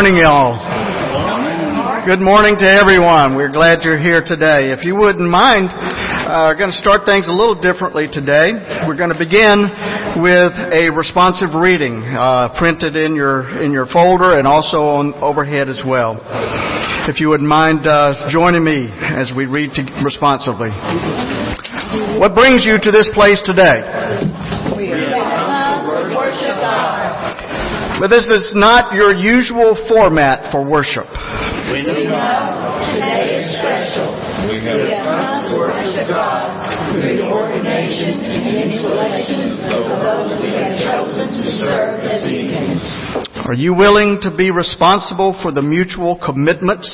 morning, y'all. Good morning to everyone. We're glad you're here today. If you wouldn't mind, uh, we're going to start things a little differently today. We're going to begin with a responsive reading, uh, printed in your in your folder and also on overhead as well. If you wouldn't mind uh, joining me as we read to, responsively. What brings you to this place today? But this is not your usual format for worship. We know today is special. We have come to worship God through the ordination and installation of those we have chosen to serve as deacons. Are you willing to be responsible for the mutual commitments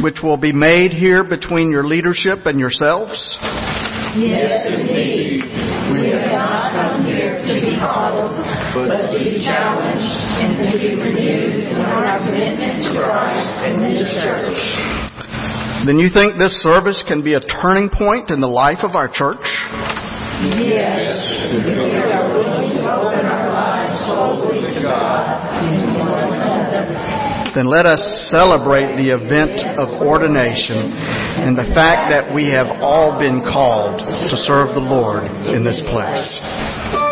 which will be made here between your leadership and yourselves? Yes, indeed. We have not come here to be coddled, but to be challenged and to be renewed in our commitment to Christ and His church. Then you think this service can be a turning point in the life of our church? Yes, if we are willing to open our lives solely to God and to one another. Then let us celebrate the event of ordination and the fact that we have all been called to serve the Lord in this place.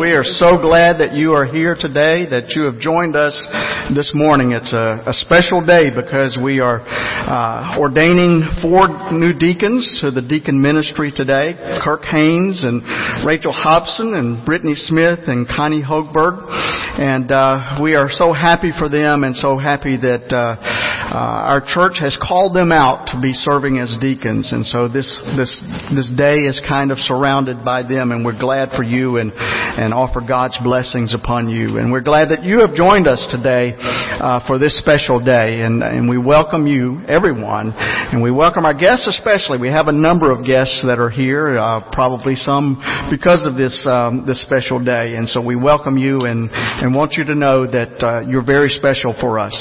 We are so glad that you are here today, that you have joined us this morning. It's a, a special day because we are uh, ordaining four new deacons to the deacon ministry today. Kirk Haynes and Rachel Hobson and Brittany Smith and Connie Hogberg. And uh, we are so happy for them and so happy that uh, uh, our church has called them out to be serving as deacons. And so this, this, this day is kind of surrounded by them and we're glad for you and, and offer God's blessings upon you. And we're glad that you have joined us today uh, for this special day. And, and we welcome you, everyone, and we welcome our guests especially. We have a number of guests that are here, uh, probably some because of this um, this special day. And so we welcome you and and want you to know that uh, you're very special for us.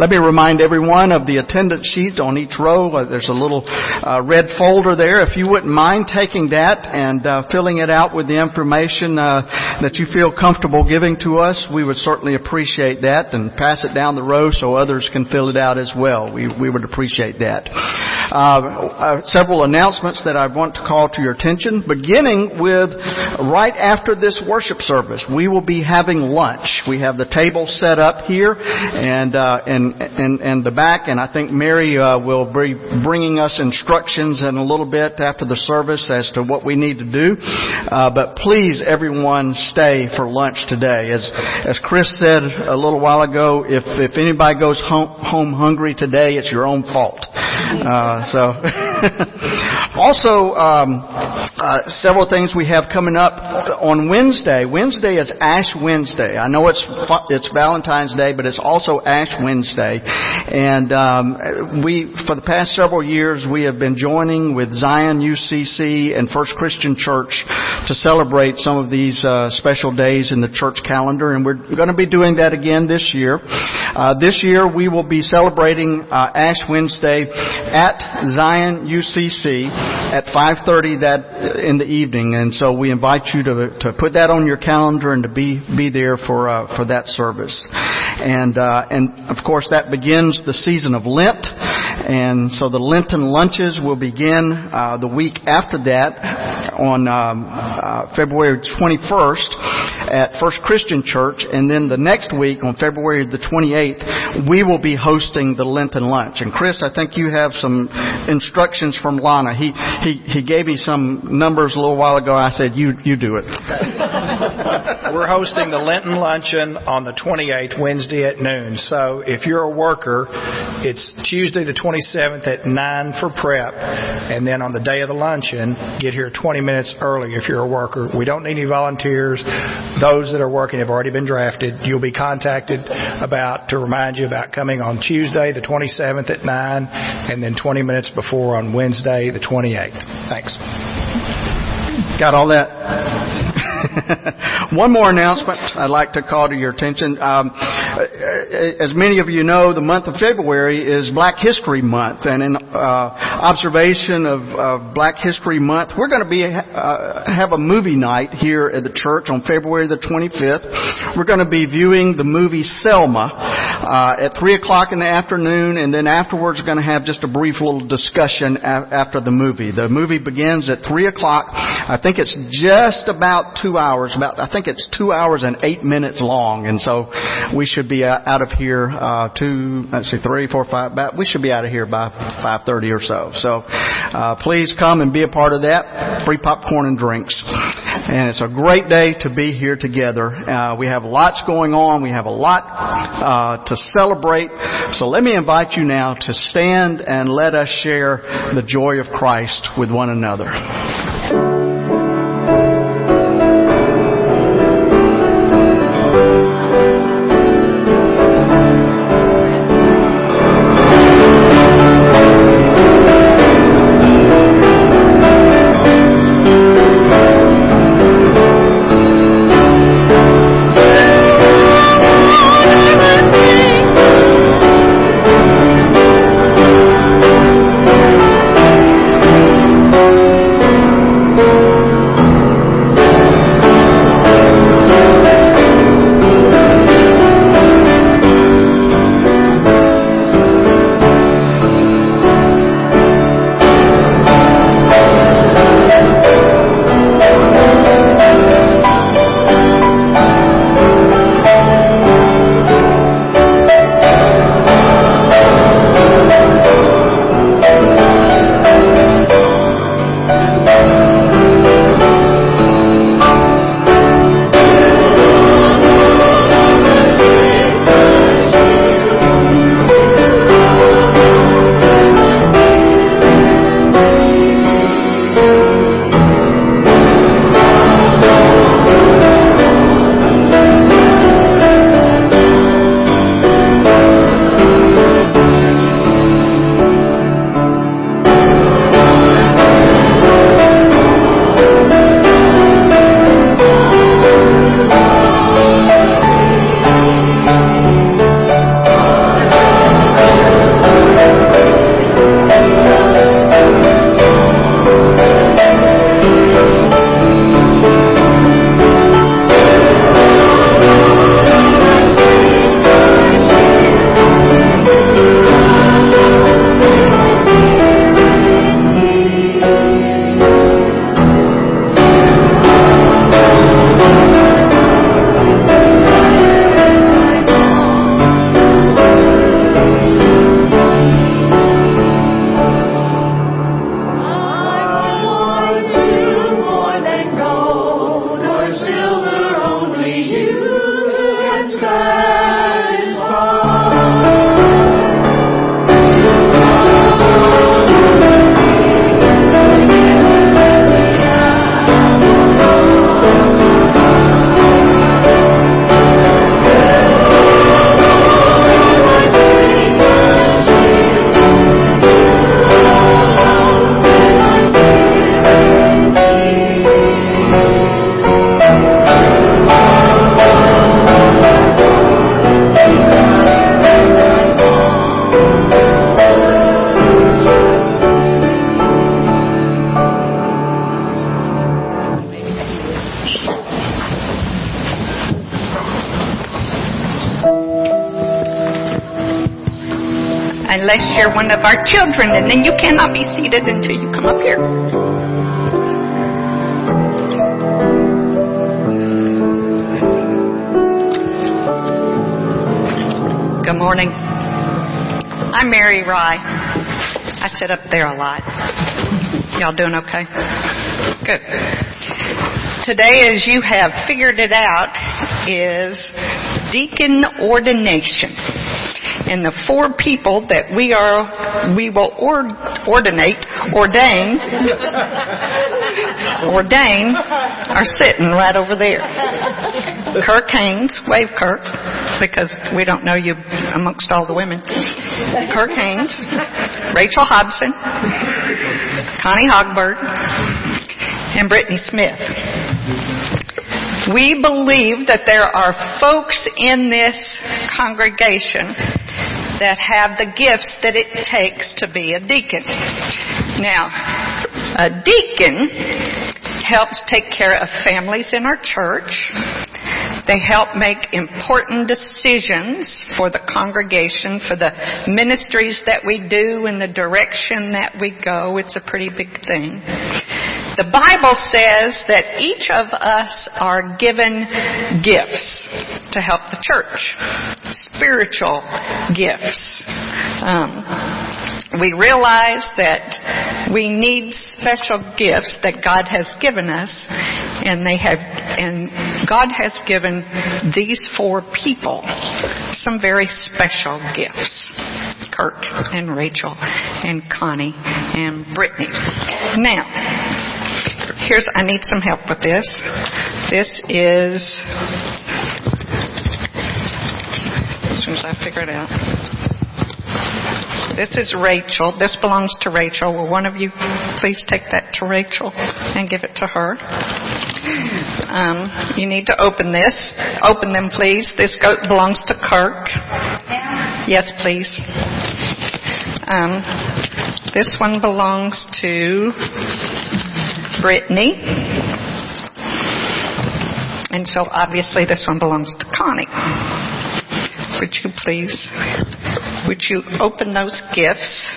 Let me remind everyone of the attendance sheet on each row. Uh, there's a little uh, red folder there. If you wouldn't mind taking that and uh, filling it out with the information uh, that you feel comfortable giving to us, we would certainly appreciate that and pass it down the row so others can fill it out as well. We, we would appreciate that. Uh, several announcements that I want to call to your attention, beginning with right after this worship service. We will be having lunch. We have the table set up here and and and, and the back, and I think Mary uh, will be bringing us instructions in a little bit after the service as to what we need to do. Uh, but please, everyone, stay for lunch today. As as Chris said a little while ago, if if anybody goes home, home hungry today, it's your own fault. Uh, so, also, um, uh, several things we have coming up on Wednesday. Wednesday is Ash Wednesday. I know it's it's Valentine's Day, but it's also Ash Wednesday. And um, we, for the past several years, we have been joining with Zion UCC and First Christian Church to celebrate some of these uh, special days in the church calendar, and we're going to be doing that again this year. Uh, this year, we will be celebrating uh, Ash Wednesday at Zion UCC at 5:30 that in the evening, and so we invite you to to put that on your calendar and to be be there for uh, for that service. And uh, and of course that begins the season of Lent, and so the Lenten lunches will begin uh, the week after that on um, uh, February 21st at First Christian Church, and then the next week on February the 28th we will be hosting the Lenten lunch. And Chris, I think you have some instructions from Lana. He he he gave me some numbers a little while ago. I said, "You you do it." We're hosting the Lenten luncheon on the 28th, Wednesday at noon. So if you're a worker, it's Tuesday the 27th at 9 for prep. And then on the day of the luncheon, get here 20 minutes early if you're a worker. We don't need any volunteers. Those that are working have already been drafted. You'll be contacted about to remind you about coming on Tuesday the 27th at 9 and then 20 minutes before on Wednesday the 28th. Thanks. Got all that? One more announcement I'd like to call to your attention. Um, as many of you know, the month of February is Black History Month, and in uh, observation of, of, Black History Month, we're going to be uh, have a movie night here at the church on February the 25th. We're going to be viewing the movie Selma uh, at three o'clock in the afternoon, and then afterwards, we're going to have just a brief little discussion a- after the movie. The movie begins at three o'clock. I think it's just about two hours. About I think it's two hours and eight minutes long, and so we should be out of here uh, two, let's see, three, four, five. About, we should be out of here by five thirty or so. So uh, please come and be a part of that. Free popcorn and drinks, and it's a great day to be here together. Uh, we have lots going on. We have a lot uh, to celebrate. So let me invite you now to stand and let us share the joy of Christ with one another. You're one of our children, and then you cannot be seated until you come up here. Good morning. I'm Mary Rye. I sit up there a lot. Y'all doing okay? Good. Today, as you have figured it out, is deacon ordination. And the four people that we are, we will or, ordinate, ordain, ordain, are sitting right over there. Kirk Haynes, wave Kirk, because we don't know you amongst all the women. Kirk Haynes, Rachel Hobson, Connie Hogberg, and Brittany Smith. We believe that there are folks in this congregation that have the gifts that it takes to be a deacon. Now, a deacon helps take care of families in our church. They help make important decisions for the congregation, for the ministries that we do and the direction that we go. It's a pretty big thing. The Bible says that each of us are given gifts to help the church, spiritual gifts. Um, we realize that we need special gifts that God has given us, and they have, and God has given these four people some very special gifts. Kirk and Rachel and Connie and Brittany. Now, here's, I need some help with this. This is, as soon as I figure it out. This is Rachel. This belongs to Rachel. Will one of you please take that to Rachel and give it to her? Um, you need to open this. Open them, please. This go- belongs to Kirk. Yes, please. Um, this one belongs to Brittany. And so obviously this one belongs to Connie. Would you please, would you open those gifts?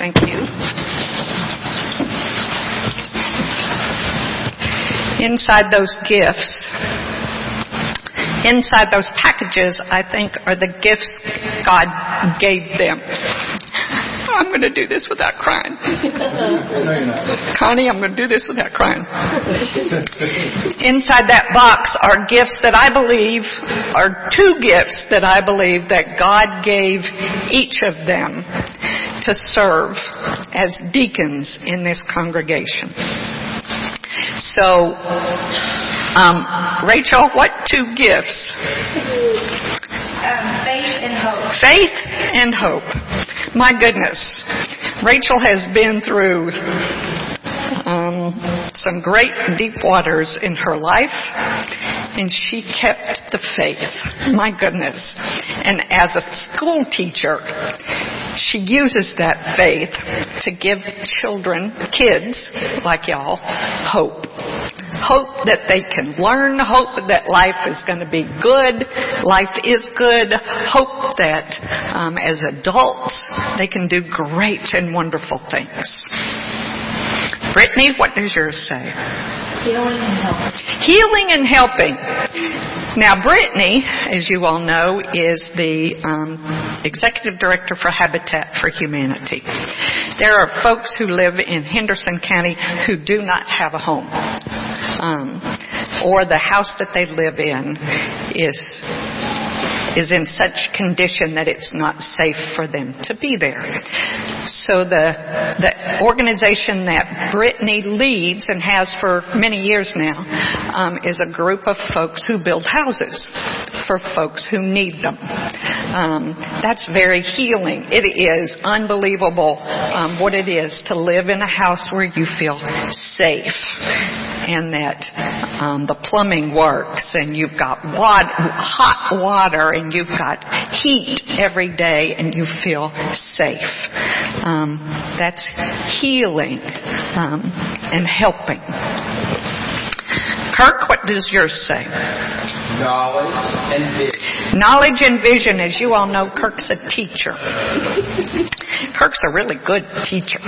Thank you. Inside those gifts, inside those packages, I think, are the gifts God gave them. I'm going to do this without crying. Connie, I'm going to do this without crying. Inside that box are gifts that I believe are two gifts that I believe that God gave each of them to serve as deacons in this congregation. So, um, Rachel, what two gifts? Um, faith and hope. Faith and hope. My goodness. Rachel has been through um, some great deep waters in her life, and she kept the faith. My goodness. And as a school teacher, she uses that faith to give children, kids like y'all, hope. Hope that they can learn, hope that life is going to be good, life is good, hope that um, as adults they can do great and wonderful things. Brittany, what does yours say? Healing and help. Healing and helping. Now, Brittany, as you all know, is the um, executive director for Habitat for Humanity. There are folks who live in Henderson County who do not have a home, um, or the house that they live in is is in such condition that it's not safe for them to be there. So the the organization that Brittany leads and has for many years now um, is a group of folks who build houses for folks who need them. Um, that's very healing. It is unbelievable um, what it is to live in a house where you feel safe and that um, the plumbing works and you've got water, hot water you've got heat every day and you feel safe. Um, that's healing um, and helping. Kirk, what does yours say? Knowledge and vision. Knowledge and vision, as you all know, Kirk's a teacher. Kirk's a really good teacher.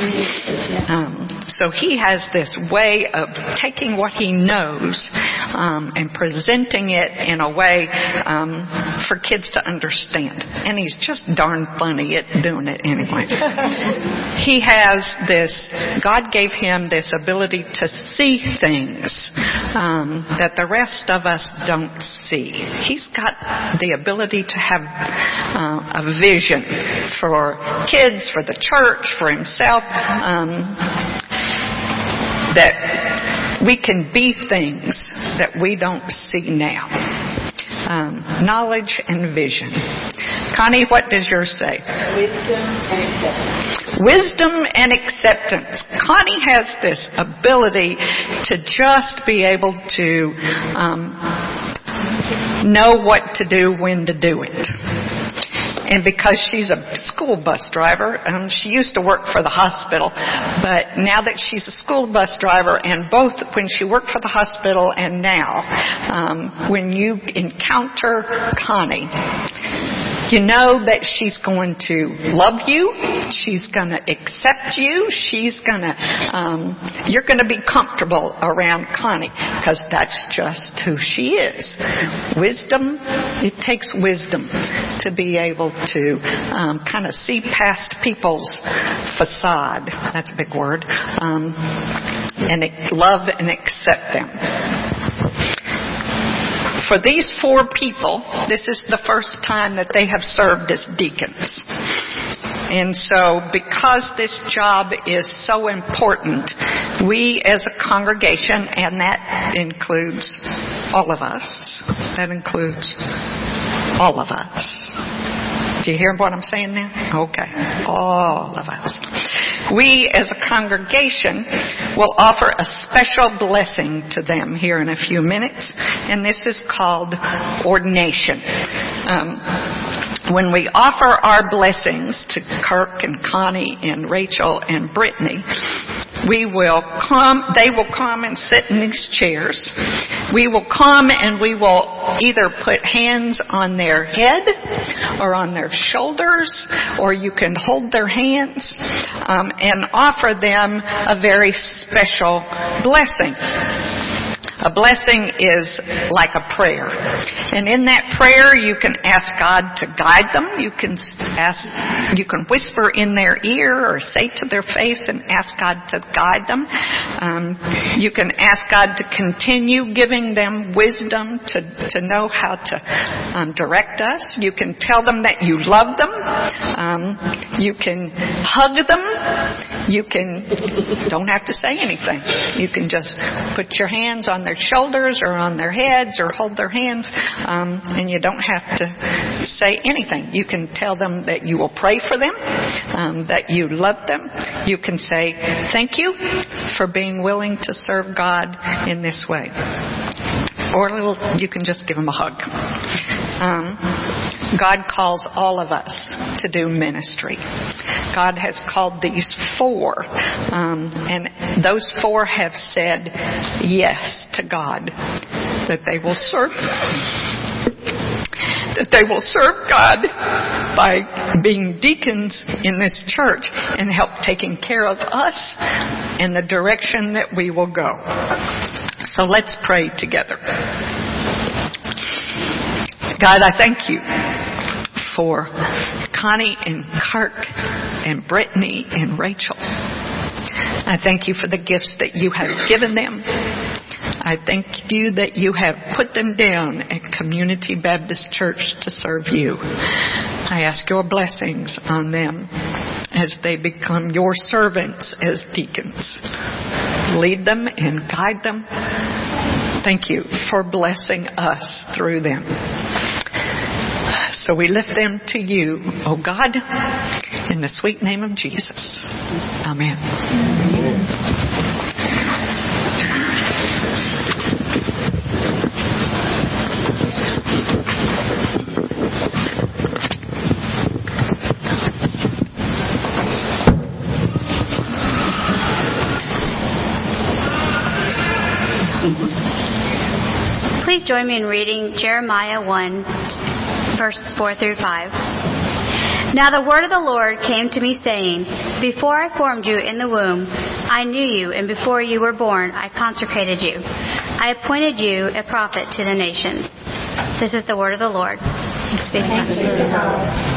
Um, so he has this way of taking what he knows um, and presenting it in a way um, for kids to understand. And he's just darn funny at doing it anyway. he has this, God gave him this ability to see things um, that the rest of us don't see. He's got the ability to have uh, a vision for kids, for the church, for himself, um, that we can be things that we don't see now. Um, knowledge and vision. Connie, what does yours say? Wisdom and acceptance. Wisdom and acceptance. Connie has this ability to just be able to um, know what to do, when to do it. And because she's a school bus driver, um, she used to work for the hospital, but now that she's a school bus driver, and both when she worked for the hospital and now, um, when you encounter Connie, you know that she's going to love you. She's going to accept you. She's going to, um, you're going to be comfortable around Connie because that's just who she is. Wisdom, it takes wisdom to be able to um, kind of see past people's facade. That's a big word. Um, and love and accept them for these four people, this is the first time that they have served as deacons. And so, because this job is so important, we as a congregation, and that includes all of us, that includes all of us. Do you hear what I'm saying now? Okay. All of us. We as a congregation will offer a special blessing to them here in a few minutes, and this is called ordination. Um, when we offer our blessings to Kirk and Connie and Rachel and Brittany, we will come, they will come and sit in these chairs. We will come and we will either put hands on their head or on their shoulders, or you can hold their hands um, and offer them a very special blessing. A blessing is like a prayer. And in that prayer, you can ask God to guide them. You can ask, you can whisper in their ear or say to their face and ask God to guide them. Um, you can ask God to continue giving them wisdom to, to know how to um, direct us. You can tell them that you love them. Um, you can hug them. You can, don't have to say anything. You can just put your hands on their shoulders or on their heads or hold their hands, um, and you don't have to say anything. You can tell them that you will pray for them, um, that you love them. You can say thank you for being willing to serve God in this way. Or little, you can just give them a hug. Um, God calls all of us to do ministry. God has called these four, um, and those four have said yes to God that they will serve. That they will serve God by being deacons in this church and help taking care of us and the direction that we will go. So let's pray together. God, I thank you for Connie and Kirk and Brittany and Rachel. I thank you for the gifts that you have given them. I thank you that you have put them down at Community Baptist Church to serve you. I ask your blessings on them as they become your servants as deacons. Lead them and guide them. Thank you for blessing us through them. So we lift them to you, O oh God, in the sweet name of Jesus. Amen. Join me in reading Jeremiah 1, verses 4 through 5. Now the word of the Lord came to me saying, Before I formed you in the womb, I knew you, and before you were born, I consecrated you. I appointed you a prophet to the nations. This is the word of the Lord. Thanks be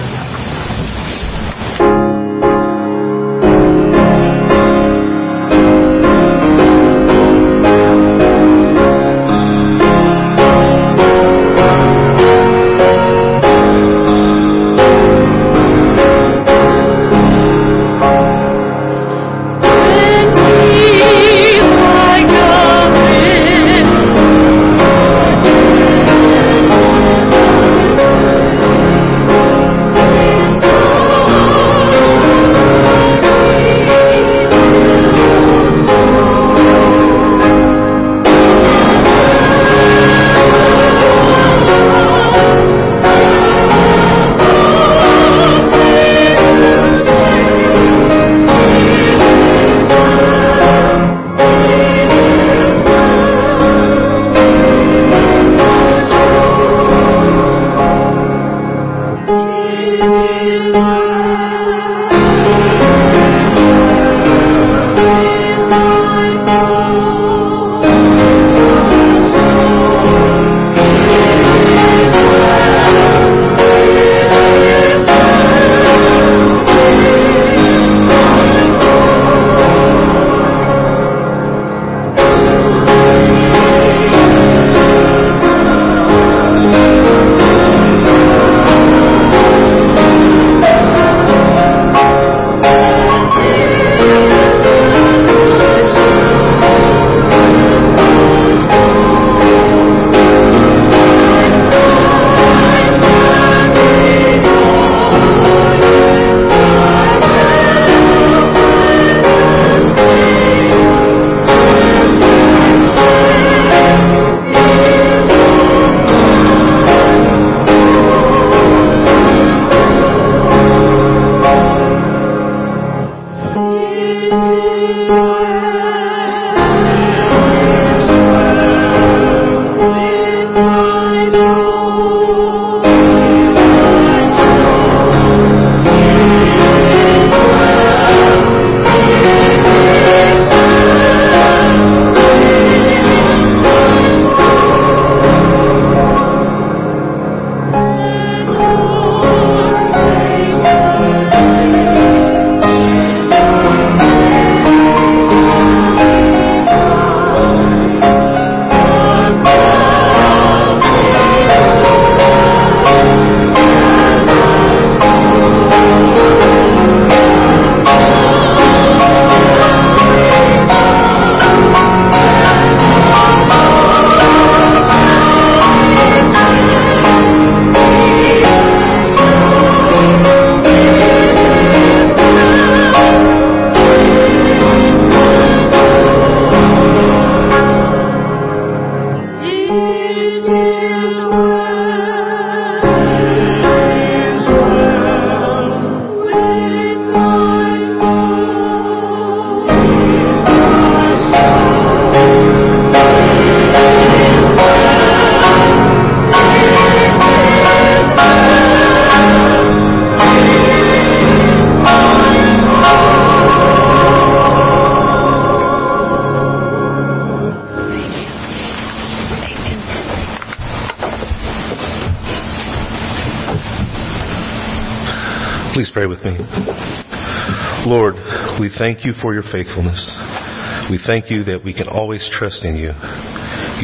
we thank you for your faithfulness. We thank you that we can always trust in you.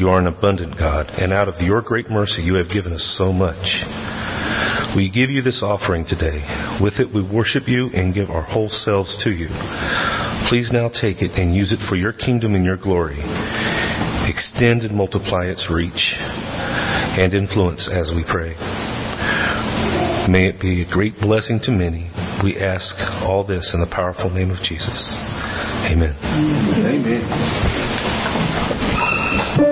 You are an abundant God, and out of your great mercy, you have given us so much. We give you this offering today. With it, we worship you and give our whole selves to you. Please now take it and use it for your kingdom and your glory. Extend and multiply its reach and influence as we pray. May it be a great blessing to many. We ask all this in the powerful name of Jesus. Amen. Amen.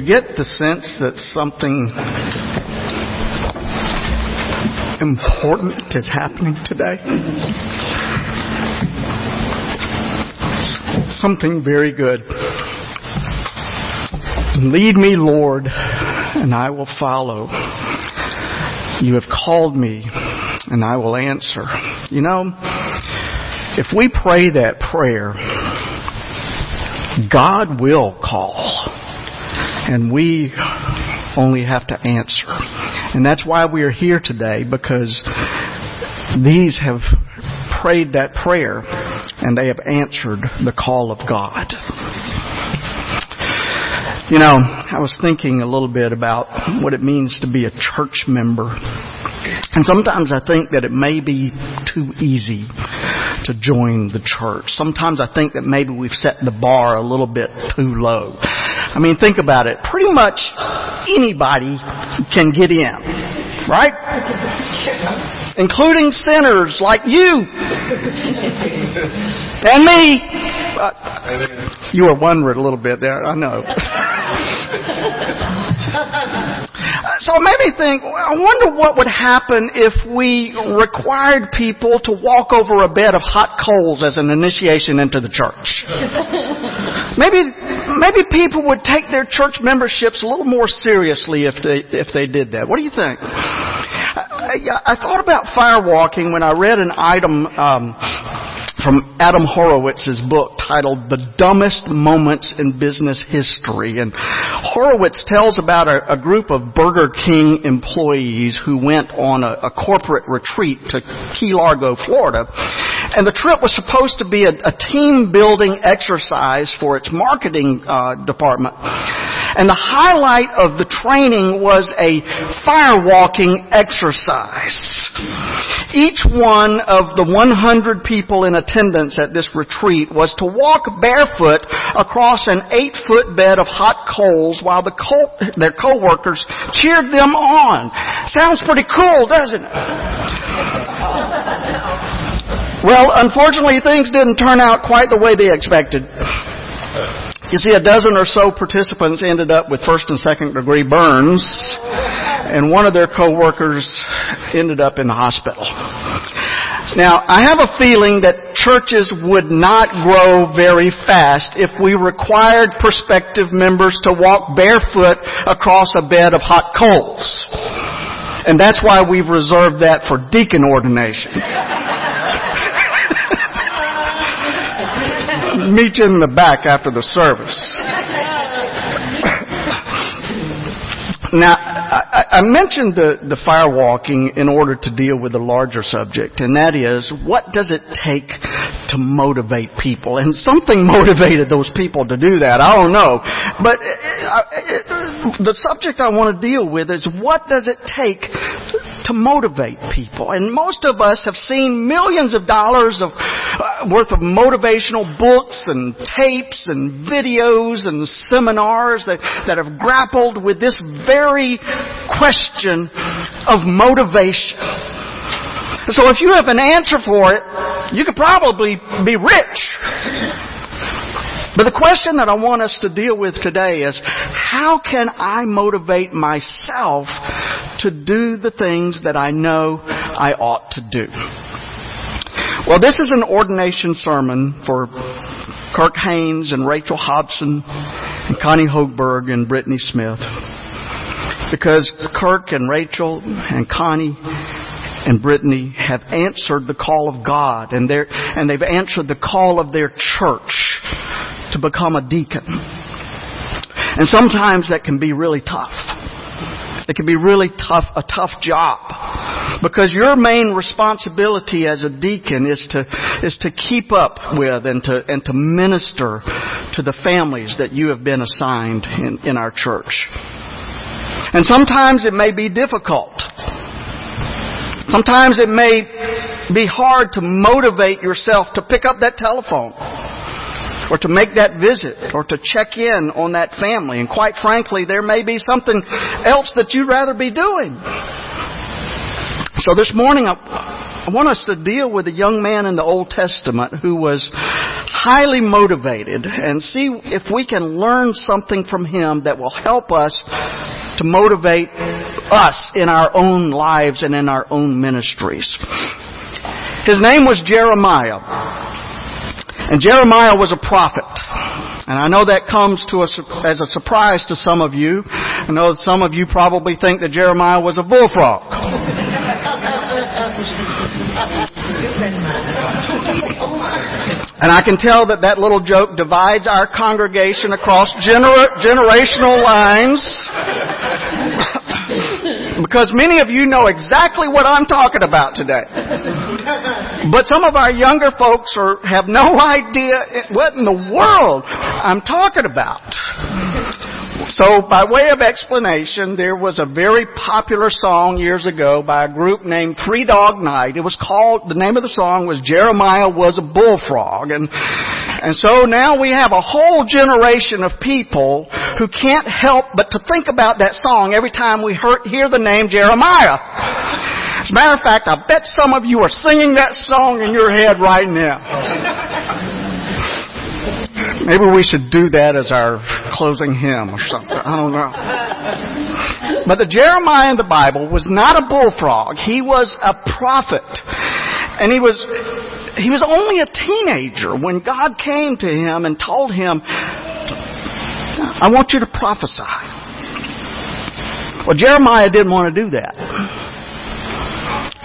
You get the sense that something important is happening today? Something very good. Lead me, Lord, and I will follow. You have called me, and I will answer. You know, if we pray that prayer, God will call. And we only have to answer. And that's why we are here today, because these have prayed that prayer and they have answered the call of God. You know, I was thinking a little bit about what it means to be a church member. And sometimes I think that it may be too easy to join the church. Sometimes I think that maybe we've set the bar a little bit too low. I mean, think about it. Pretty much anybody can get in, right? Including sinners like you and me. Uh, you were wondering a little bit there, I know. So it made me think, I wonder what would happen if we required people to walk over a bed of hot coals as an initiation into the church. maybe, maybe people would take their church memberships a little more seriously if they, if they did that. What do you think? I, I, I thought about firewalking when I read an item, um, from Adam Horowitz's book titled The Dumbest Moments in Business History. And Horowitz tells about a, a group of Burger King employees who went on a, a, corporate retreat to Key Largo, Florida. And the trip was supposed to be a, a team building exercise for its marketing uh, department. And the highlight of the training was a firewalking exercise. Each one of the 100 people in attendance at this retreat was to walk barefoot across an eight foot bed of hot coals while the co- their coworkers cheered them on. Sounds pretty cool, doesn't it? Well, unfortunately things didn't turn out quite the way they expected. You see, a dozen or so participants ended up with first and second degree burns, and one of their coworkers ended up in the hospital. Now, I have a feeling that churches would not grow very fast if we required prospective members to walk barefoot across a bed of hot coals. And that's why we've reserved that for deacon ordination. Meet you in the back after the service. Now, I, I mentioned the, the firewalking in order to deal with a larger subject, and that is, what does it take to motivate people? And something motivated those people to do that. I don't know. But uh, the subject I want to deal with is, what does it take to motivate people. And most of us have seen millions of dollars of uh, worth of motivational books and tapes and videos and seminars that, that have grappled with this very question of motivation. So if you have an answer for it, you could probably be rich. But the question that I want us to deal with today is how can I motivate myself to do the things that I know I ought to do? Well, this is an ordination sermon for Kirk Haynes and Rachel Hobson and Connie Hochberg and Brittany Smith. Because Kirk and Rachel and Connie and Brittany have answered the call of God and, and they've answered the call of their church to become a deacon. And sometimes that can be really tough. It can be really tough, a tough job. Because your main responsibility as a deacon is to, is to keep up with and to, and to minister to the families that you have been assigned in, in our church. And sometimes it may be difficult. Sometimes it may be hard to motivate yourself to pick up that telephone or to make that visit or to check in on that family. And quite frankly, there may be something else that you'd rather be doing. So this morning, I want us to deal with a young man in the Old Testament who was highly motivated and see if we can learn something from him that will help us to motivate us in our own lives and in our own ministries. His name was Jeremiah. And Jeremiah was a prophet. And I know that comes to us as a surprise to some of you. I know some of you probably think that Jeremiah was a bullfrog. And I can tell that that little joke divides our congregation across gener- generational lines. because many of you know exactly what I'm talking about today. But some of our younger folks are, have no idea what in the world I'm talking about. So, by way of explanation, there was a very popular song years ago by a group named Three Dog Night. It was called, the name of the song was Jeremiah Was a Bullfrog. And, and so now we have a whole generation of people who can't help but to think about that song every time we hear, hear the name Jeremiah. As a matter of fact, I bet some of you are singing that song in your head right now. Maybe we should do that as our closing hymn or something. I don't know. But the Jeremiah in the Bible was not a bullfrog. He was a prophet. And he was, he was only a teenager when God came to him and told him, I want you to prophesy. Well, Jeremiah didn't want to do that.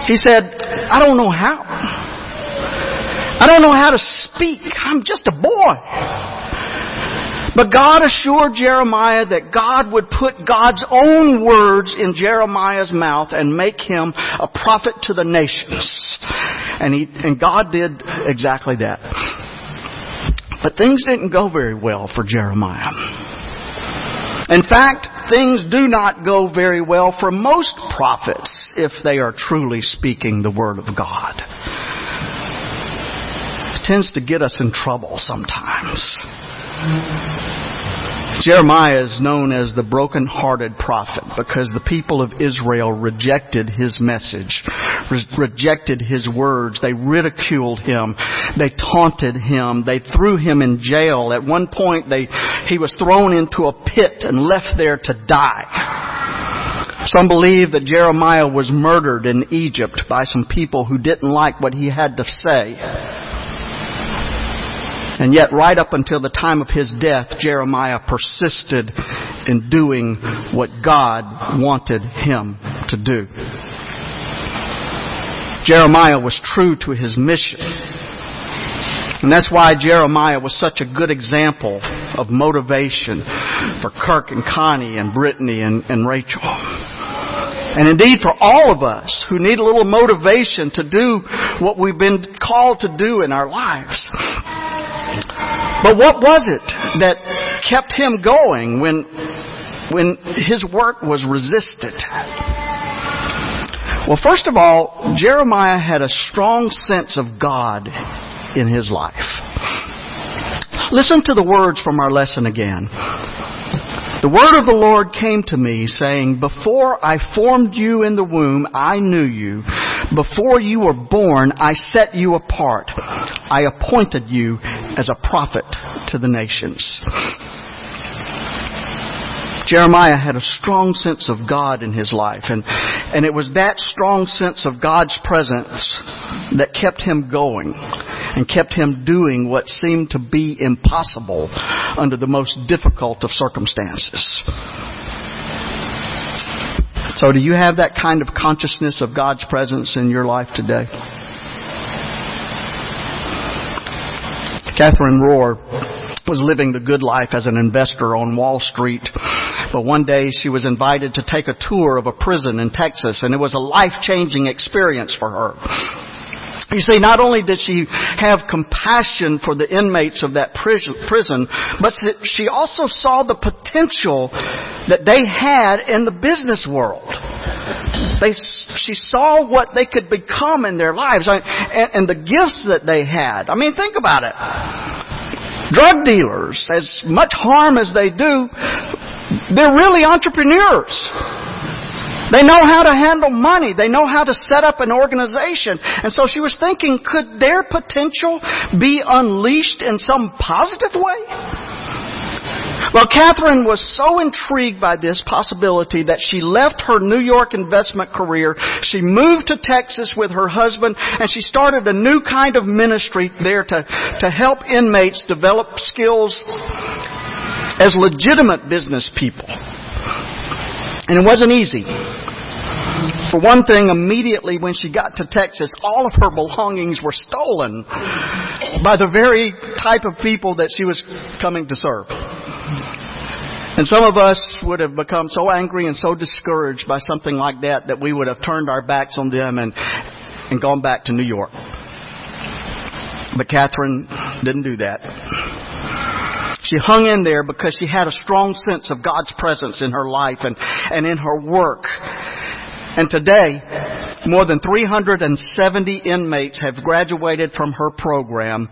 He said, I don't know how. I don't know how to speak. I'm just a boy. But God assured Jeremiah that God would put God's own words in Jeremiah's mouth and make him a prophet to the nations. And he, and God did exactly that. But things didn't go very well for Jeremiah. In fact, things do not go very well for most prophets if they are truly speaking the Word of God. Tends to get us in trouble sometimes. Jeremiah is known as the broken-hearted prophet because the people of Israel rejected his message, re- rejected his words. They ridiculed him. They taunted him. They threw him in jail. At one point, they, he was thrown into a pit and left there to die. Some believe that Jeremiah was murdered in Egypt by some people who didn't like what he had to say. And yet, right up until the time of his death, Jeremiah persisted in doing what God wanted him to do. Jeremiah was true to his mission. And that's why Jeremiah was such a good example of motivation for Kirk and Connie and Brittany and, and Rachel. And indeed for all of us who need a little motivation to do what we've been called to do in our lives. But what was it that kept him going when, when his work was resisted? Well, first of all, Jeremiah had a strong sense of God in his life. Listen to the words from our lesson again. The word of the Lord came to me saying, Before I formed you in the womb, I knew you. Before you were born, I set you apart. I appointed you as a prophet to the nations. Jeremiah had a strong sense of God in his life, and, and it was that strong sense of God's presence that kept him going and kept him doing what seemed to be impossible under the most difficult of circumstances. So, do you have that kind of consciousness of God's presence in your life today? Catherine Rohr was living the good life as an investor on Wall Street. But one day she was invited to take a tour of a prison in Texas and it was a life-changing experience for her. You see, not only did she have compassion for the inmates of that prison, but she also saw the potential that they had in the business world. They, she saw what they could become in their lives and, and the gifts that they had. I mean, think about it. Drug dealers, as much harm as they do, they're really entrepreneurs. They know how to handle money. They know how to set up an organization. And so she was thinking, could their potential be unleashed in some positive way? Well, Catherine was so intrigued by this possibility that she left her New York investment career. She moved to Texas with her husband and she started a new kind of ministry there to, to help inmates develop skills as legitimate business people. And it wasn't easy. For one thing, immediately when she got to Texas, all of her belongings were stolen by the very type of people that she was coming to serve. And some of us would have become so angry and so discouraged by something like that that we would have turned our backs on them and, and gone back to New York. But Catherine didn't do that. She hung in there because she had a strong sense of God's presence in her life and, and in her work. And today, more than 370 inmates have graduated from her program,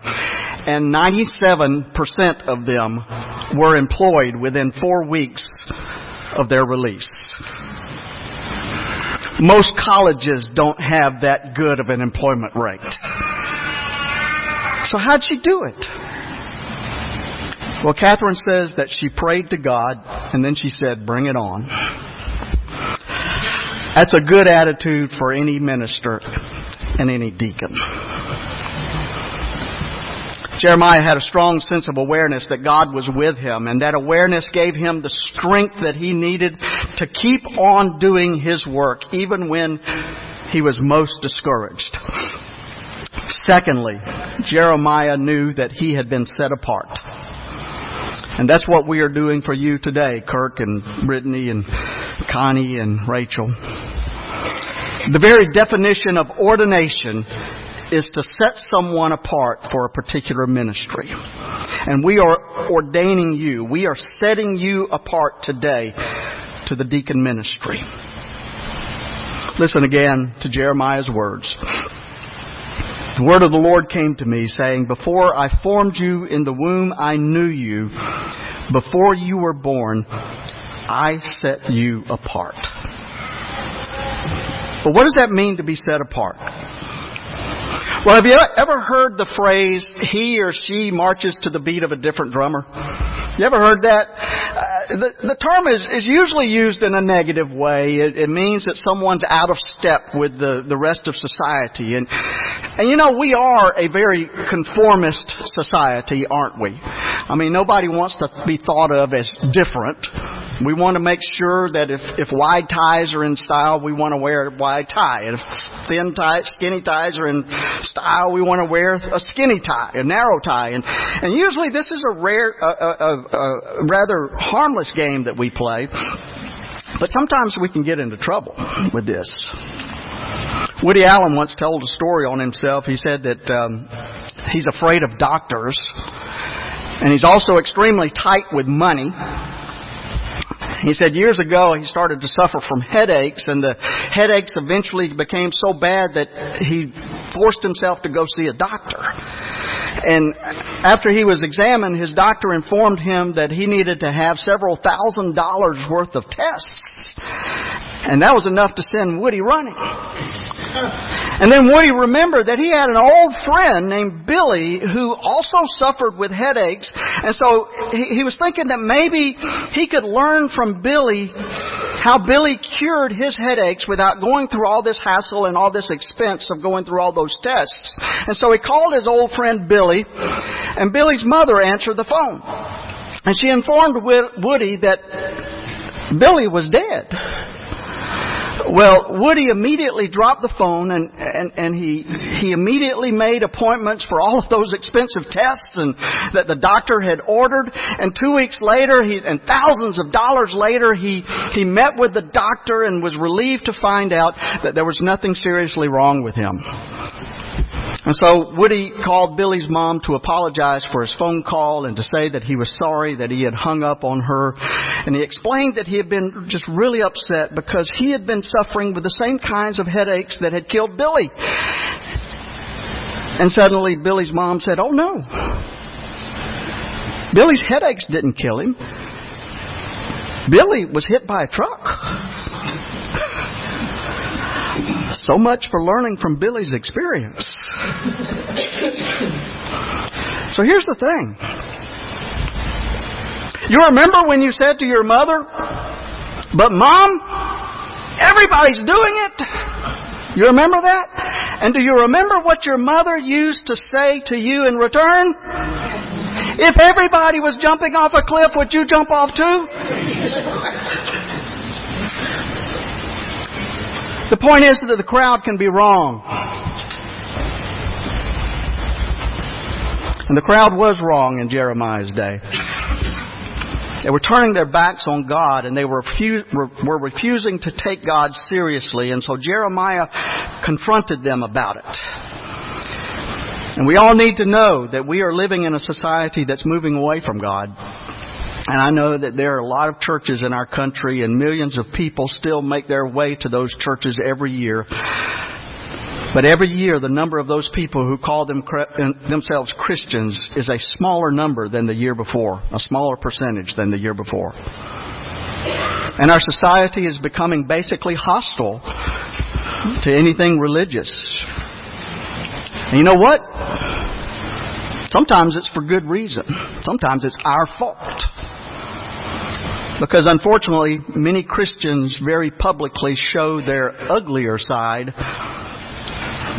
and 97% of them were employed within four weeks of their release. Most colleges don't have that good of an employment rate. So how'd she do it? Well, Catherine says that she prayed to God and then she said, bring it on. That's a good attitude for any minister and any deacon. Jeremiah had a strong sense of awareness that God was with him, and that awareness gave him the strength that he needed to keep on doing his work, even when he was most discouraged. Secondly, Jeremiah knew that he had been set apart. And that's what we are doing for you today, Kirk and Brittany and Connie and Rachel. The very definition of ordination is to set someone apart for a particular ministry. And we are ordaining you. We are setting you apart today to the deacon ministry. Listen again to Jeremiah's words. The word of the Lord came to me saying, Before I formed you in the womb, I knew you. Before you were born, I set you apart. But what does that mean to be set apart? Well, have you ever heard the phrase, he or she marches to the beat of a different drummer? You ever heard that? Uh, the, the term is, is usually used in a negative way. It, it means that someone's out of step with the, the rest of society. And, and you know, we are a very conformist society, aren't we? I mean, nobody wants to be thought of as different. We want to make sure that if, if wide ties are in style, we want to wear a wide tie. And if thin ties, skinny ties are in style, we want to wear a skinny tie, a narrow tie. And, and usually this is a rare, a, a, a rather harmless game that we play. But sometimes we can get into trouble with this. Woody Allen once told a story on himself. He said that um, he's afraid of doctors, and he's also extremely tight with money. He said years ago he started to suffer from headaches, and the headaches eventually became so bad that he forced himself to go see a doctor. And after he was examined, his doctor informed him that he needed to have several thousand dollars worth of tests. And that was enough to send Woody running. And then Woody remembered that he had an old friend named Billy who also suffered with headaches. And so he, was thinking that maybe he could learn from Billy how Billy cured his headaches without going through all this hassle and all this expense of going through all those tests. And so he called his old friend Billy, and Billy's mother answered the phone. And she informed Woody that Billy was dead. Well, Woody immediately dropped the phone and, and, and he, he immediately made appointments for all of those expensive tests and that the doctor had ordered. And two weeks later, he, and thousands of dollars later, he, he met with the doctor and was relieved to find out that there was nothing seriously wrong with him. And so Woody called Billy's mom to apologize for his phone call and to say that he was sorry that he had hung up on her. And he explained that he had been just really upset because he had been suffering with the same kinds of headaches that had killed Billy. And suddenly Billy's mom said, Oh no. Billy's headaches didn't kill him. Billy was hit by a truck. So much for learning from Billy's experience. so here's the thing. You remember when you said to your mother, but mom, everybody's doing it. You remember that? And do you remember what your mother used to say to you in return? If everybody was jumping off a cliff, would you jump off too? The point is that the crowd can be wrong. And the crowd was wrong in Jeremiah's day. They were turning their backs on God and they were, were refusing to take God seriously. And so Jeremiah confronted them about it. And we all need to know that we are living in a society that's moving away from God. And I know that there are a lot of churches in our country and millions of people still make their way to those churches every year. But every year, the number of those people who call them, themselves Christians is a smaller number than the year before, a smaller percentage than the year before. And our society is becoming basically hostile to anything religious. And you know what? Sometimes it's for good reason. Sometimes it's our fault. Because unfortunately, many Christians very publicly show their uglier side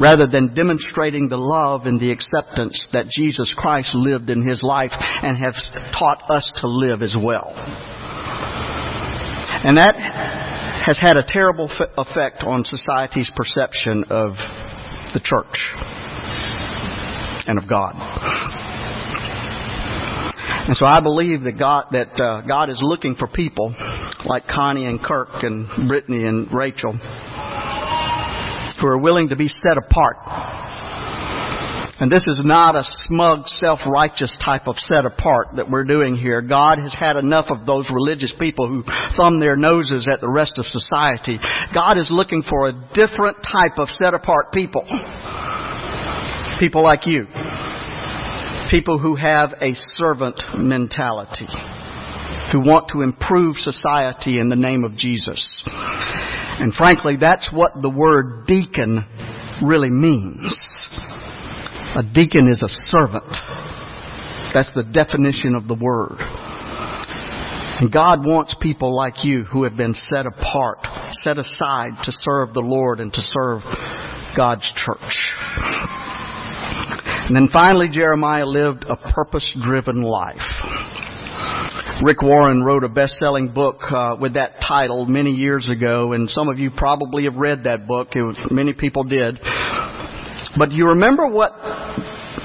rather than demonstrating the love and the acceptance that Jesus Christ lived in his life and has taught us to live as well. And that has had a terrible effect on society's perception of the church and of God. And so I believe that God that uh, God is looking for people like Connie and Kirk and Brittany and Rachel who are willing to be set apart. And this is not a smug, self-righteous type of set apart that we're doing here. God has had enough of those religious people who thumb their noses at the rest of society. God is looking for a different type of set apart people. People like you people who have a servant mentality, who want to improve society in the name of Jesus. And frankly, that's what the word deacon really means. A deacon is a servant. That's the definition of the word. And God wants people like you who have been set apart, set aside to serve the Lord and to serve God's church. And then finally, Jeremiah lived a purpose driven life. Rick Warren wrote a best selling book uh, with that title many years ago, and some of you probably have read that book. Was, many people did. But do you remember what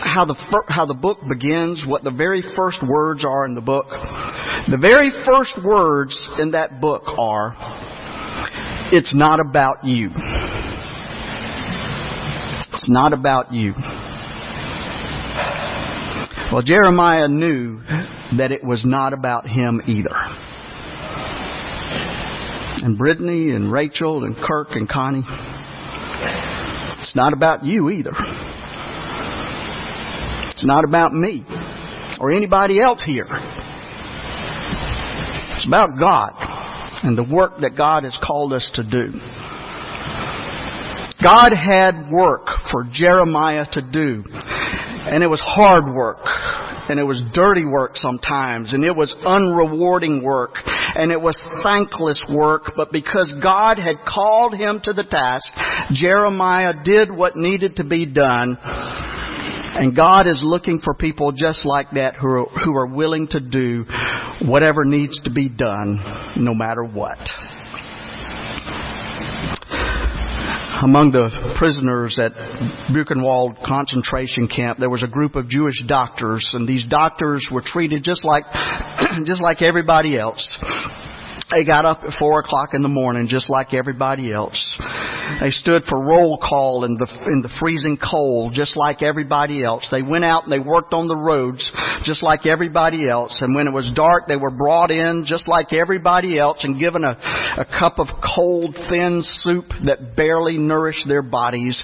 how the how the book begins, what the very first words are in the book. The very first words in that book are, "It's not about you." It's not about you. Well, Jeremiah knew that it was not about him either. And Brittany and Rachel and Kirk and Connie, it's not about you either. It's not about me or anybody else here. It's about God and the work that God has called us to do. God had work for Jeremiah to do and it was hard work. And it was dirty work sometimes. And it was unrewarding work. And it was thankless work. But because God had called him to the task, Jeremiah did what needed to be done. And God is looking for people just like that who are, who are willing to do whatever needs to be done, no matter what. Among the prisoners at Buchenwald concentration camp, there was a group of Jewish doctors, and these doctors were treated just like, just like everybody else. They got up at four o'clock in the morning just like everybody else. They stood for roll call in the, in the freezing cold just like everybody else. They went out and they worked on the roads just like everybody else. And when it was dark, they were brought in just like everybody else and given a, a cup of cold, thin soup that barely nourished their bodies.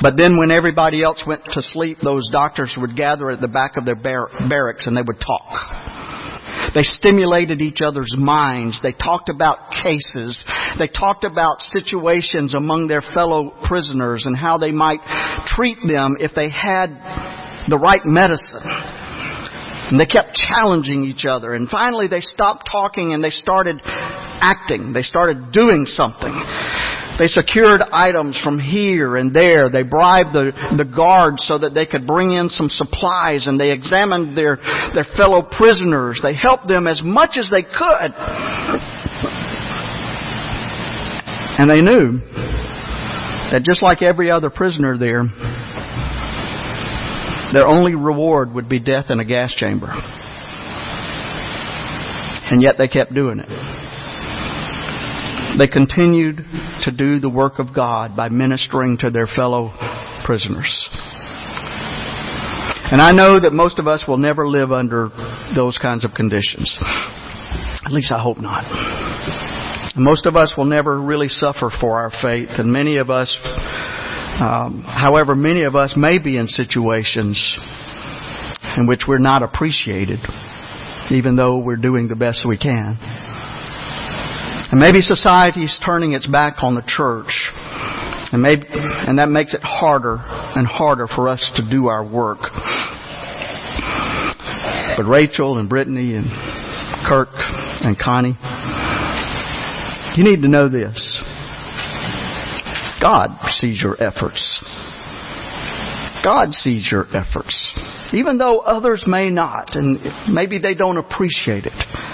But then when everybody else went to sleep, those doctors would gather at the back of their bar- barracks and they would talk. They stimulated each other's minds. They talked about cases. They talked about situations among their fellow prisoners and how they might treat them if they had the right medicine. And they kept challenging each other. And finally they stopped talking and they started acting. They started doing something. They secured items from here and there. They bribed the, the guards so that they could bring in some supplies and they examined their, their fellow prisoners. They helped them as much as they could. And they knew that just like every other prisoner there, their only reward would be death in a gas chamber. And yet they kept doing it. They continued to do the work of God by ministering to their fellow prisoners. And I know that most of us will never live under those kinds of conditions. At least I hope not. Most of us will never really suffer for our faith, and many of us, um, however, many of us may be in situations in which we're not appreciated, even though we're doing the best we can. And maybe society's turning its back on the church. And maybe, and that makes it harder and harder for us to do our work. But Rachel and Brittany and Kirk and Connie, you need to know this. God sees your efforts. God sees your efforts. Even though others may not, and maybe they don't appreciate it.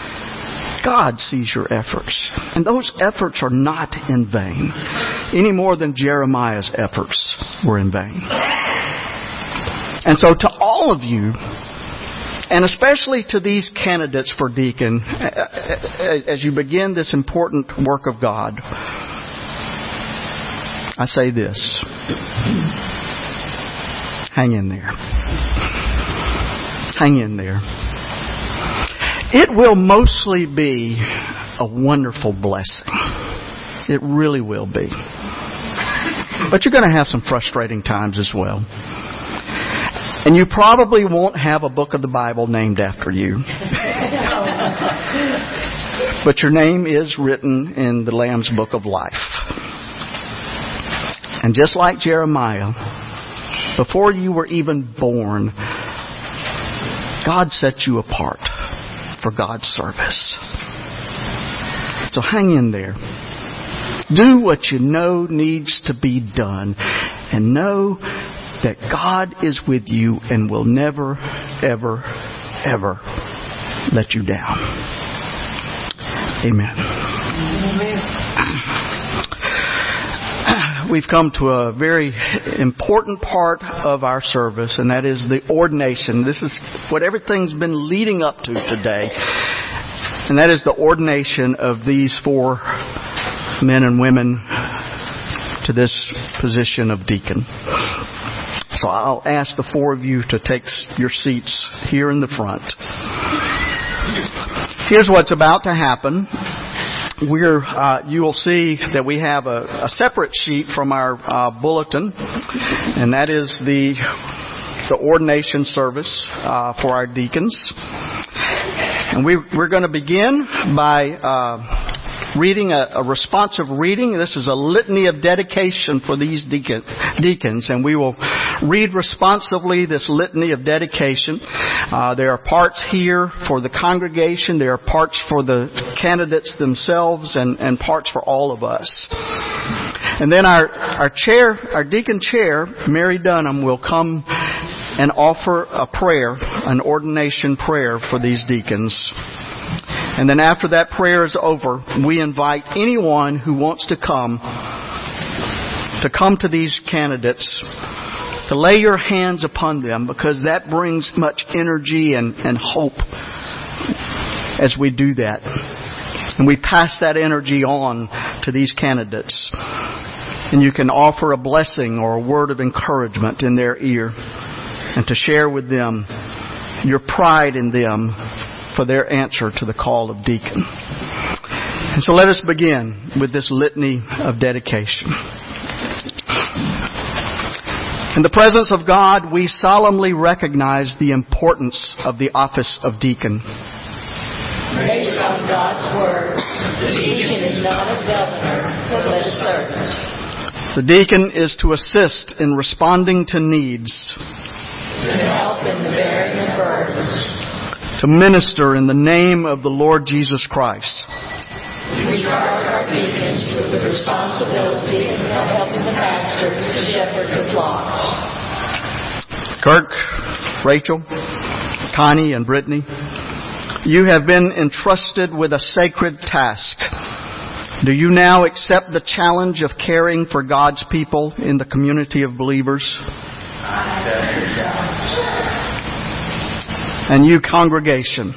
God sees your efforts. And those efforts are not in vain, any more than Jeremiah's efforts were in vain. And so to all of you, and especially to these candidates for deacon, as you begin this important work of God, I say this. Hang in there. Hang in there. It will mostly be a wonderful blessing. It really will be. But you're going to have some frustrating times as well. And you probably won't have a book of the Bible named after you. but your name is written in the Lamb's Book of Life. And just like Jeremiah, before you were even born, God set you apart for God's service. So hang in there. Do what you know needs to be done. And know that God is with you and will never, ever, ever let you down. Amen. We've come to a very important part of our service, and that is the ordination. This is what everything's been leading up to today. And that is the ordination of these four men and women to this position of deacon. So I'll ask the four of you to take your seats here in the front. Here's what's about to happen. We're, uh, you will see that we have a, a separate sheet from our uh, bulletin, and that is the the ordination service uh, for our deacons. And we, we're going to begin by uh, reading a, a, responsive reading. This is a litany of dedication for these deacon, deacons, and we will read responsively this litany of dedication. Uh, there are parts here for the congregation, there are parts for the candidates themselves, and, and parts for all of us. And then our, our chair, our deacon chair, Mary Dunham, will come and offer a prayer, an ordination prayer for these deacons. And then after that prayer is over, we invite anyone who wants to come to come to these candidates to lay your hands upon them because that brings much energy and, and hope as we do that. And we pass that energy on to these candidates. And you can offer a blessing or a word of encouragement in their ear and to share with them your pride in them for their answer to the call of deacon. And so let us begin with this litany of dedication. In the presence of God, we solemnly recognize the importance of the office of deacon. based on God's Word. The deacon is not a governor, but a servant. The deacon is to assist in responding to needs, To help in the bearing of burdens. To minister in the name of the Lord Jesus Christ. We charge our deacons with the responsibility of helping the pastor to shepherd the flock. Kirk, Rachel, Connie, and Brittany, you have been entrusted with a sacred task. Do you now accept the challenge of caring for God's people in the community of believers? And you, congregation,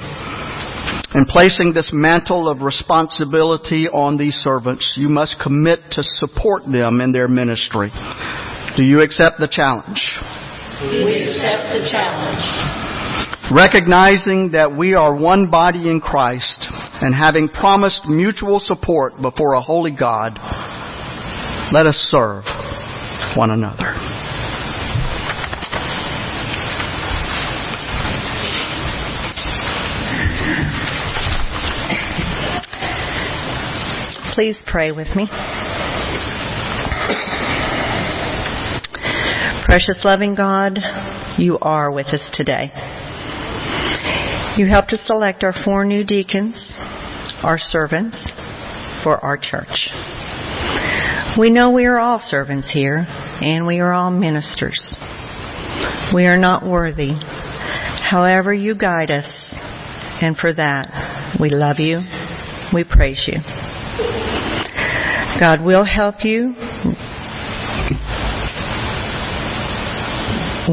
in placing this mantle of responsibility on these servants, you must commit to support them in their ministry. Do you accept the challenge? We accept the challenge. Recognizing that we are one body in Christ and having promised mutual support before a holy God, let us serve one another. Please pray with me. Precious loving God, you are with us today. You helped us select our four new deacons, our servants, for our church. We know we are all servants here, and we are all ministers. We are not worthy. However, you guide us, and for that, we love you, we praise you. God will help you.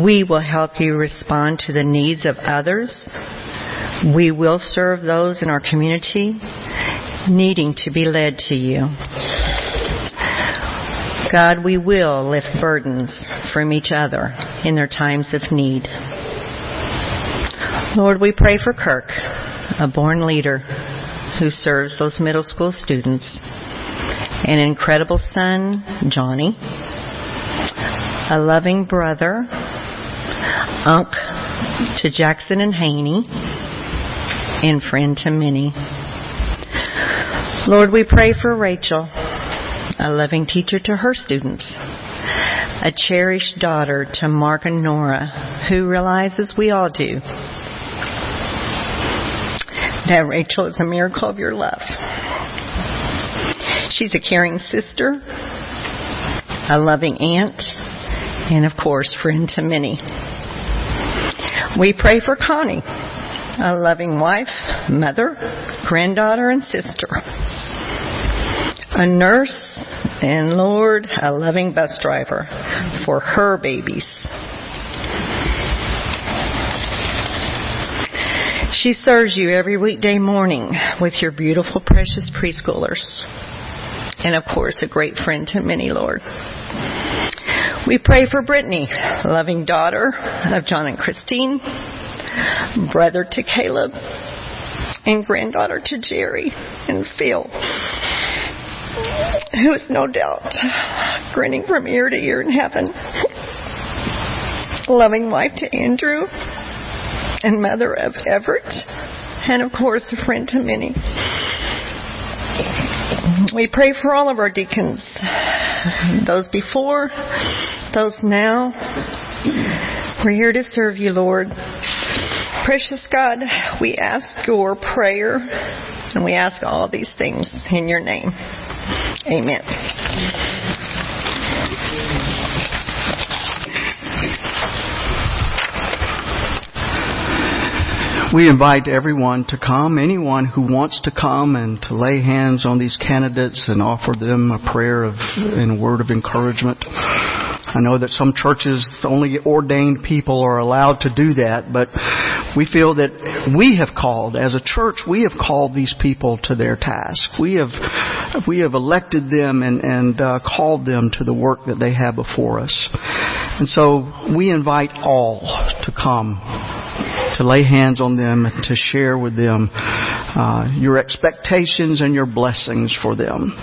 We will help you respond to the needs of others. We will serve those in our community needing to be led to you. God, we will lift burdens from each other in their times of need. Lord, we pray for Kirk, a born leader who serves those middle school students, an incredible son, Johnny, a loving brother, Unc to Jackson and Haney, and friend to many. Lord, we pray for Rachel, a loving teacher to her students, a cherished daughter to Mark and Nora, who realizes we all do, that Rachel it's a miracle of your love. She's a caring sister, a loving aunt, and of course, friend to many. We pray for Connie, a loving wife, mother, granddaughter, and sister, a nurse, and Lord, a loving bus driver for her babies. She serves you every weekday morning with your beautiful, precious preschoolers. And of course, a great friend to many, Lord. We pray for Brittany, loving daughter of John and Christine, brother to Caleb, and granddaughter to Jerry and Phil, who is no doubt grinning from ear to ear in heaven. Loving wife to Andrew, and mother of Everett, and of course, a friend to many. We pray for all of our deacons, those before, those now. We're here to serve you, Lord. Precious God, we ask your prayer, and we ask all these things in your name. Amen. We invite everyone to come, anyone who wants to come and to lay hands on these candidates and offer them a prayer of, and a word of encouragement. I know that some churches, only ordained people are allowed to do that, but we feel that we have called, as a church, we have called these people to their task. We have, we have elected them and, and uh, called them to the work that they have before us. And so we invite all to come to lay hands on them and to share with them uh, your expectations and your blessings for them.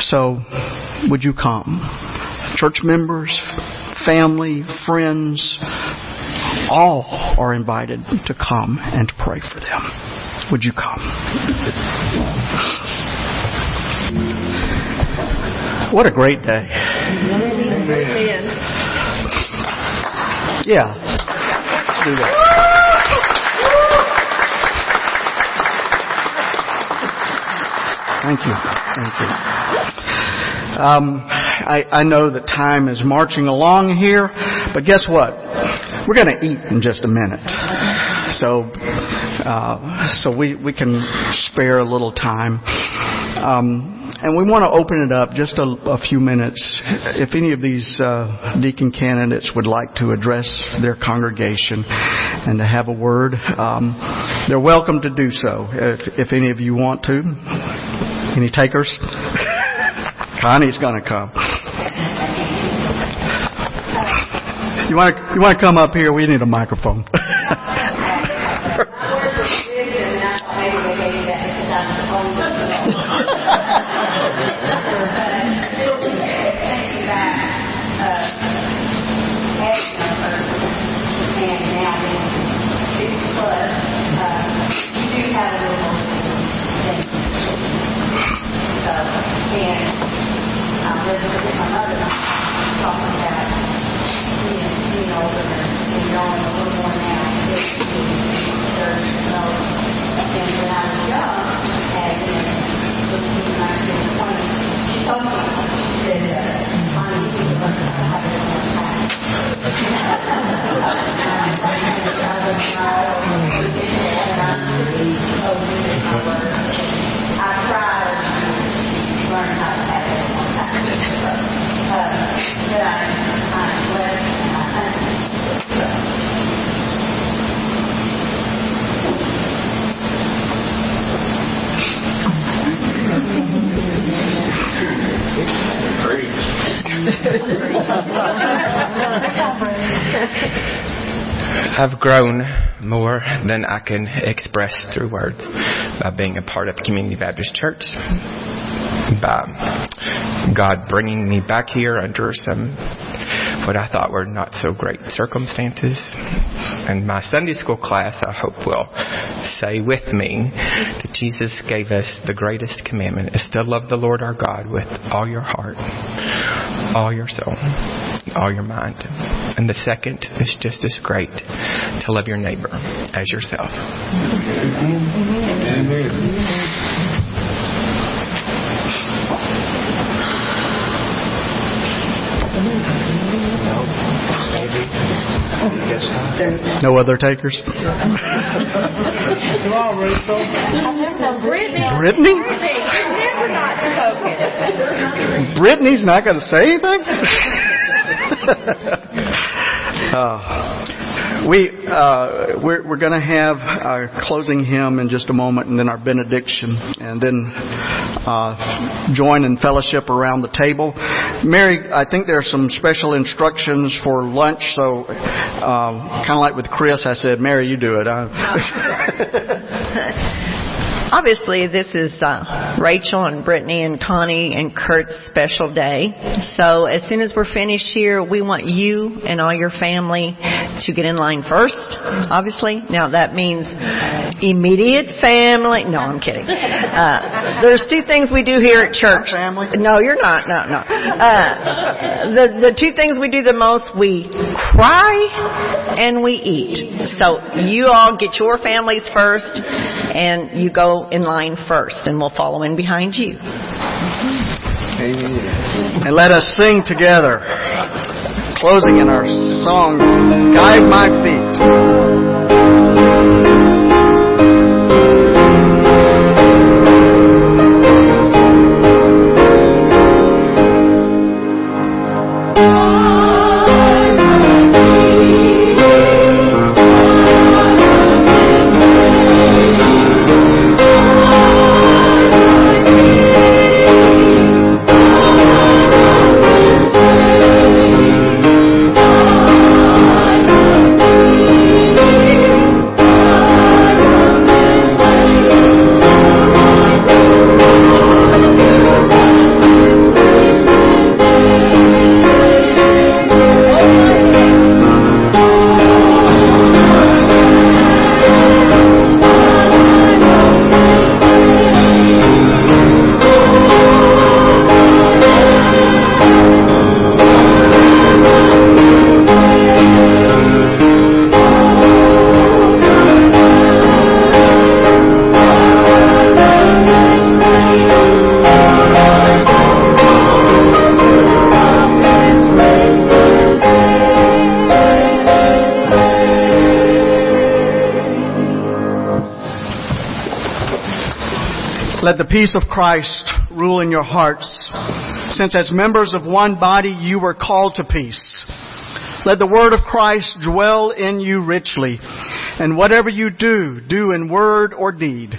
So, would you come? Church members, family, friends, all are invited to come and pray for them. Would you come? What a great day. Yeah. Do that. Thank you. Thank you. Um, I, I know that time is marching along here, but guess what? We're going to eat in just a minute. So, uh, so we, we can spare a little time. Um, and we want to open it up just a, a few minutes. If any of these uh, deacon candidates would like to address their congregation and to have a word, um, they're welcome to do so. If, if any of you want to, any takers? Connie's going to come. You want to you want to come up here? We need a microphone. talking about, you being older and knowing a little more now, there's no, and when I was young, had, you know, I've grown more than I can express through words by being a part of Community Baptist Church, by God bringing me back here under some what I thought were not so great circumstances. And my Sunday school class, I hope, will say with me that Jesus gave us the greatest commandment is to love the Lord our God with all your heart, all your soul, all your mind. And the second is just as great to love your neighbor as yourself. No other takers? Brittany? Brittany's not going to say anything? uh, we uh, we're, we're going to have our closing hymn in just a moment, and then our benediction, and then uh, join in fellowship around the table. Mary, I think there are some special instructions for lunch, so uh, kind of like with Chris, I said, Mary, you do it. Obviously, this is uh, Rachel and Brittany and Connie and Kurt's special day. So as soon as we're finished here, we want you and all your family to get in line first, obviously. Now that means immediate family. No, I'm kidding. Uh, there's two things we do here at church. Family? No, you're not. No, no. Uh, the, the two things we do the most, we cry and we eat. So you all get your families first and you go in line first and we'll follow in behind you. And let us sing together, closing in our song, Guide My Feet. Let the peace of Christ rule in your hearts, since as members of one body you were called to peace. Let the word of Christ dwell in you richly, and whatever you do, do in word or deed